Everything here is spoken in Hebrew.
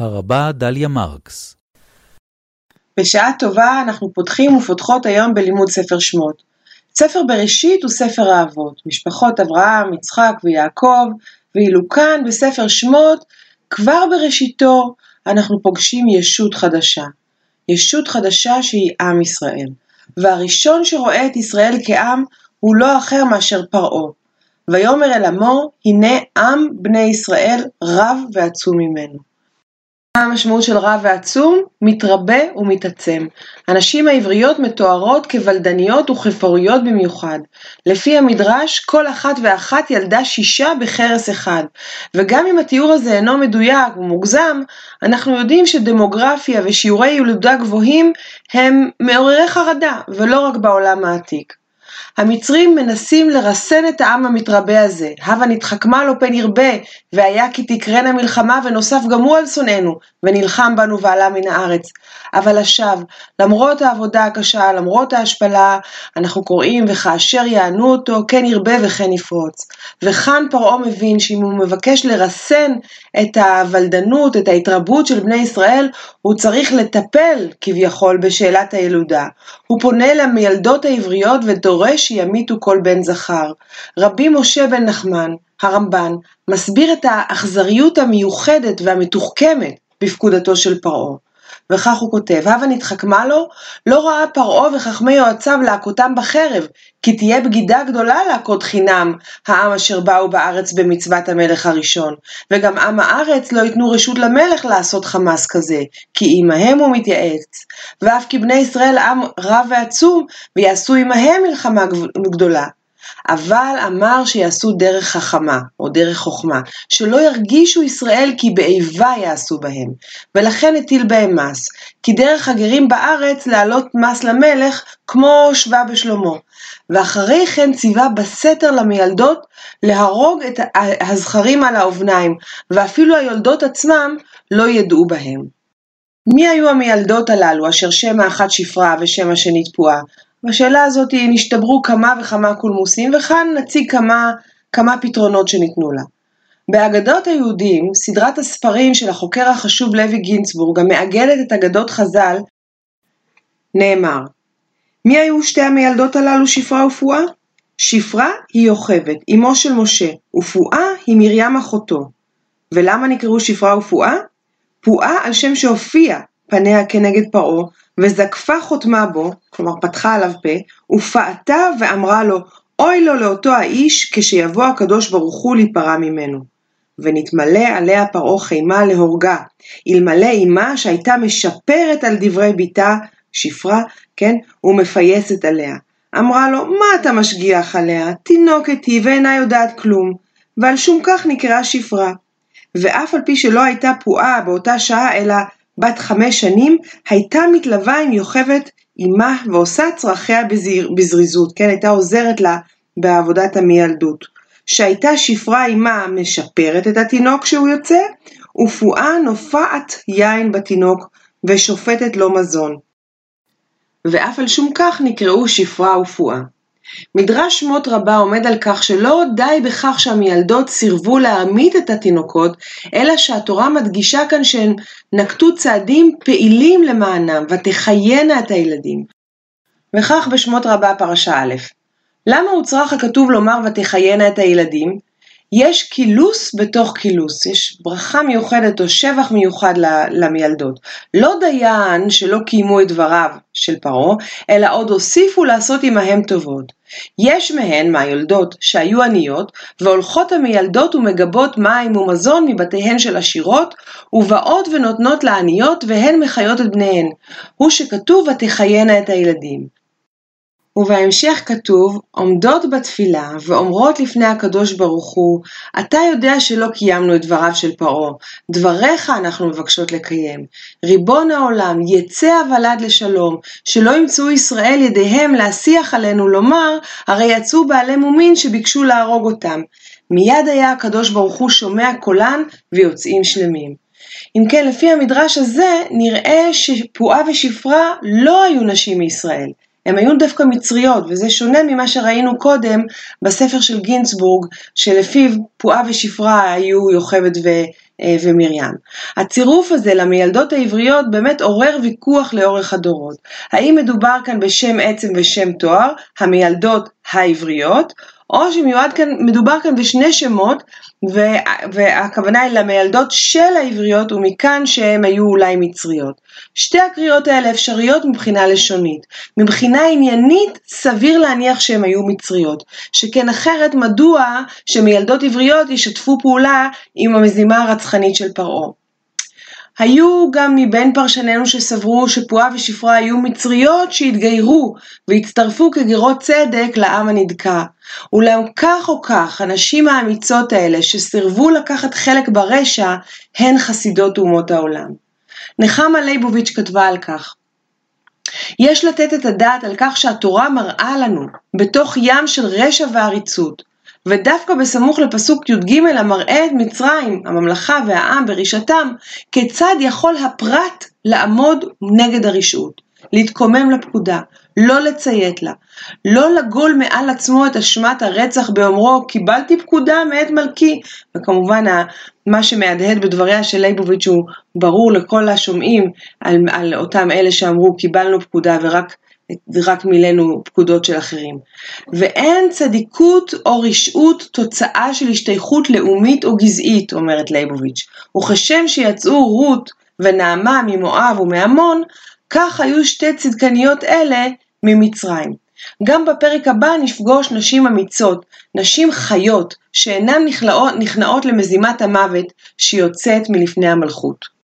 הרבה דליה מרקס בשעה טובה אנחנו פותחים ופותחות היום בלימוד ספר שמות. ספר בראשית הוא ספר האבות, משפחות אברהם, יצחק ויעקב, ואילו כאן בספר שמות, כבר בראשיתו אנחנו פוגשים ישות חדשה. ישות חדשה שהיא עם ישראל. והראשון שרואה את ישראל כעם הוא לא אחר מאשר פרעה. ויאמר אל עמו, הנה עם בני ישראל רב ועצום ממנו. מה המשמעות של רב ועצום? מתרבה ומתעצם. הנשים העבריות מתוארות כבלדניות וכפוריות במיוחד. לפי המדרש, כל אחת ואחת ילדה שישה בחרס אחד. וגם אם התיאור הזה אינו מדויק ומוגזם, אנחנו יודעים שדמוגרפיה ושיעורי ילודה גבוהים הם מעוררי חרדה, ולא רק בעולם העתיק. המצרים מנסים לרסן את העם המתרבה הזה, הבה נתחכמה לו פן ירבה, והיה כי תקרנה מלחמה ונוסף גם הוא על שונאינו, ונלחם בנו ועלה מן הארץ. אבל לשווא, למרות העבודה הקשה, למרות ההשפלה, אנחנו קוראים וכאשר יענו אותו, כן ירבה וכן יפרוץ. וכאן פרעה מבין שאם הוא מבקש לרסן את הוולדנות, את ההתרבות של בני ישראל, הוא צריך לטפל כביכול בשאלת הילודה. הוא פונה למילדות העבריות ודורש שימיתו כל בן זכר. רבי משה בן נחמן, הרמב"ן, מסביר את האכזריות המיוחדת והמתוחכמת בפקודתו של פרעה. וכך הוא כותב, הבה נתחכמה לו, לא ראה פרעה וחכמי יועציו להכותם בחרב, כי תהיה בגידה גדולה להכות חינם העם אשר באו בארץ במצוות המלך הראשון, וגם עם הארץ לא ייתנו רשות למלך לעשות חמאס כזה, כי עמהם הוא מתייעץ, ואף כי בני ישראל עם רב ועצום, ויעשו עמהם מלחמה גדולה. אבל אמר שיעשו דרך חכמה, או דרך חוכמה, שלא ירגישו ישראל כי באיבה יעשו בהם, ולכן הטיל בהם מס, כי דרך הגרים בארץ להעלות מס למלך, כמו שווה בשלמה. ואחרי כן ציווה בסתר למיילדות להרוג את הזכרים על האובניים, ואפילו היולדות עצמם לא ידעו בהם. מי היו המיילדות הללו, אשר שם האחת שפרה ושם השנית פועה? בשאלה הזאת נשתברו כמה וכמה קולמוסים, וכאן נציג כמה, כמה פתרונות שניתנו לה. באגדות היהודים, סדרת הספרים של החוקר החשוב לוי גינצבורג, המעגלת את אגדות חז"ל, נאמר מי היו שתי המילדות הללו שפרה ופועה? שפרה היא יוכבד, אמו של משה, ופועה היא מרים אחותו. ולמה נקראו שפרה ופועה? פועה על שם שהופיע פניה כנגד פרעה, וזקפה חותמה בו, כלומר פתחה עליו פה, ופעתה ואמרה לו, אוי לו לאותו האיש כשיבוא הקדוש ברוך הוא להיפרע ממנו. ונתמלא עליה פרעה חימה להורגה, אלמלא אמה שהייתה משפרת על דברי בתה, שפרה, כן, ומפייסת עליה. אמרה לו, מה אתה משגיח עליה? תינוקת היא ואינה יודעת כלום. ועל שום כך נקראה שפרה. ואף על פי שלא הייתה פועה באותה שעה, אלא בת חמש שנים, הייתה מתלווה עם יוכבת אמה ועושה צרכיה בזיר, בזריזות, כן, הייתה עוזרת לה בעבודת המיילדות. שהייתה שפרה אמה משפרת את התינוק כשהוא יוצא, ופועה נופעת יין בתינוק ושופטת לו מזון. ואף על שום כך נקראו שפרה ופועה. מדרש שמות רבה עומד על כך שלא די בכך שהמיילדות סירבו להעמיד את התינוקות, אלא שהתורה מדגישה כאן שהן נקטו צעדים פעילים למענם, ותחיינה את הילדים. וכך בשמות רבה פרשה א'. למה הוצרך הכתוב לומר ותחיינה את הילדים? יש קילוס בתוך קילוס, יש ברכה מיוחדת או שבח מיוחד למיילדות. לא דיין שלא קיימו את דבריו של פרעה, אלא עוד הוסיפו לעשות עמהם טובות. יש מהן, מהיולדות, שהיו עניות, והולכות המיילדות ומגבות מים ומזון מבתיהן של עשירות, ובאות ונותנות לעניות, והן מחיות את בניהן. הוא שכתוב ותחיינה את הילדים. ובהמשך כתוב, עומדות בתפילה ואומרות לפני הקדוש ברוך הוא, אתה יודע שלא קיימנו את דבריו של פרעה, דבריך אנחנו מבקשות לקיים. ריבון העולם, יצא הוולד לשלום, שלא ימצאו ישראל ידיהם להשיח עלינו לומר, הרי יצאו בעלי מומין שביקשו להרוג אותם. מיד היה הקדוש ברוך הוא שומע קולן ויוצאים שלמים. אם כן, לפי המדרש הזה, נראה שפועה ושפרה לא היו נשים מישראל. הן היו דווקא מצריות, וזה שונה ממה שראינו קודם בספר של גינצבורג, שלפיו פועה ושפרה היו יוכבד אה, ומרים. הצירוף הזה למיילדות העבריות באמת עורר ויכוח לאורך הדורות. האם מדובר כאן בשם עצם ושם תואר, המיילדות העבריות, או שמיועד כאן, מדובר כאן בשני שמות, והכוונה היא למיילדות של העבריות, ומכאן שהן היו אולי מצריות. שתי הקריאות האלה אפשריות מבחינה לשונית. מבחינה עניינית, סביר להניח שהן היו מצריות. שכן אחרת, מדוע שמיילדות עבריות ישתפו פעולה עם המזימה הרצחנית של פרעה. היו גם מבין פרשנינו שסברו שפועה ושפרה היו מצריות שהתגיירו והצטרפו כגרות צדק לעם הנדכא. אולם כך או כך, הנשים האמיצות האלה שסירבו לקחת חלק ברשע, הן חסידות אומות העולם. נחמה ליבוביץ' כתבה על כך יש לתת את הדעת על כך שהתורה מראה לנו, בתוך ים של רשע ועריצות, ודווקא בסמוך לפסוק י"ג המראה את מצרים, הממלכה והעם ברישתם, כיצד יכול הפרט לעמוד נגד הרשעות, להתקומם לפקודה, לא לציית לה, לא לגול מעל עצמו את אשמת הרצח באומרו קיבלתי פקודה מאת מלכי, וכמובן מה שמהדהד בדבריה של ליבוביץ' הוא ברור לכל השומעים על, על אותם אלה שאמרו קיבלנו פקודה ורק רק מילאנו פקודות של אחרים. ואין צדיקות או רשעות תוצאה של השתייכות לאומית או גזעית, אומרת ליבוביץ'. וכשם שיצאו רות ונעמה ממואב ומעמון, כך היו שתי צדקניות אלה ממצרים. גם בפרק הבא נפגוש נשים אמיצות, נשים חיות, שאינן נכנעות למזימת המוות שיוצאת מלפני המלכות.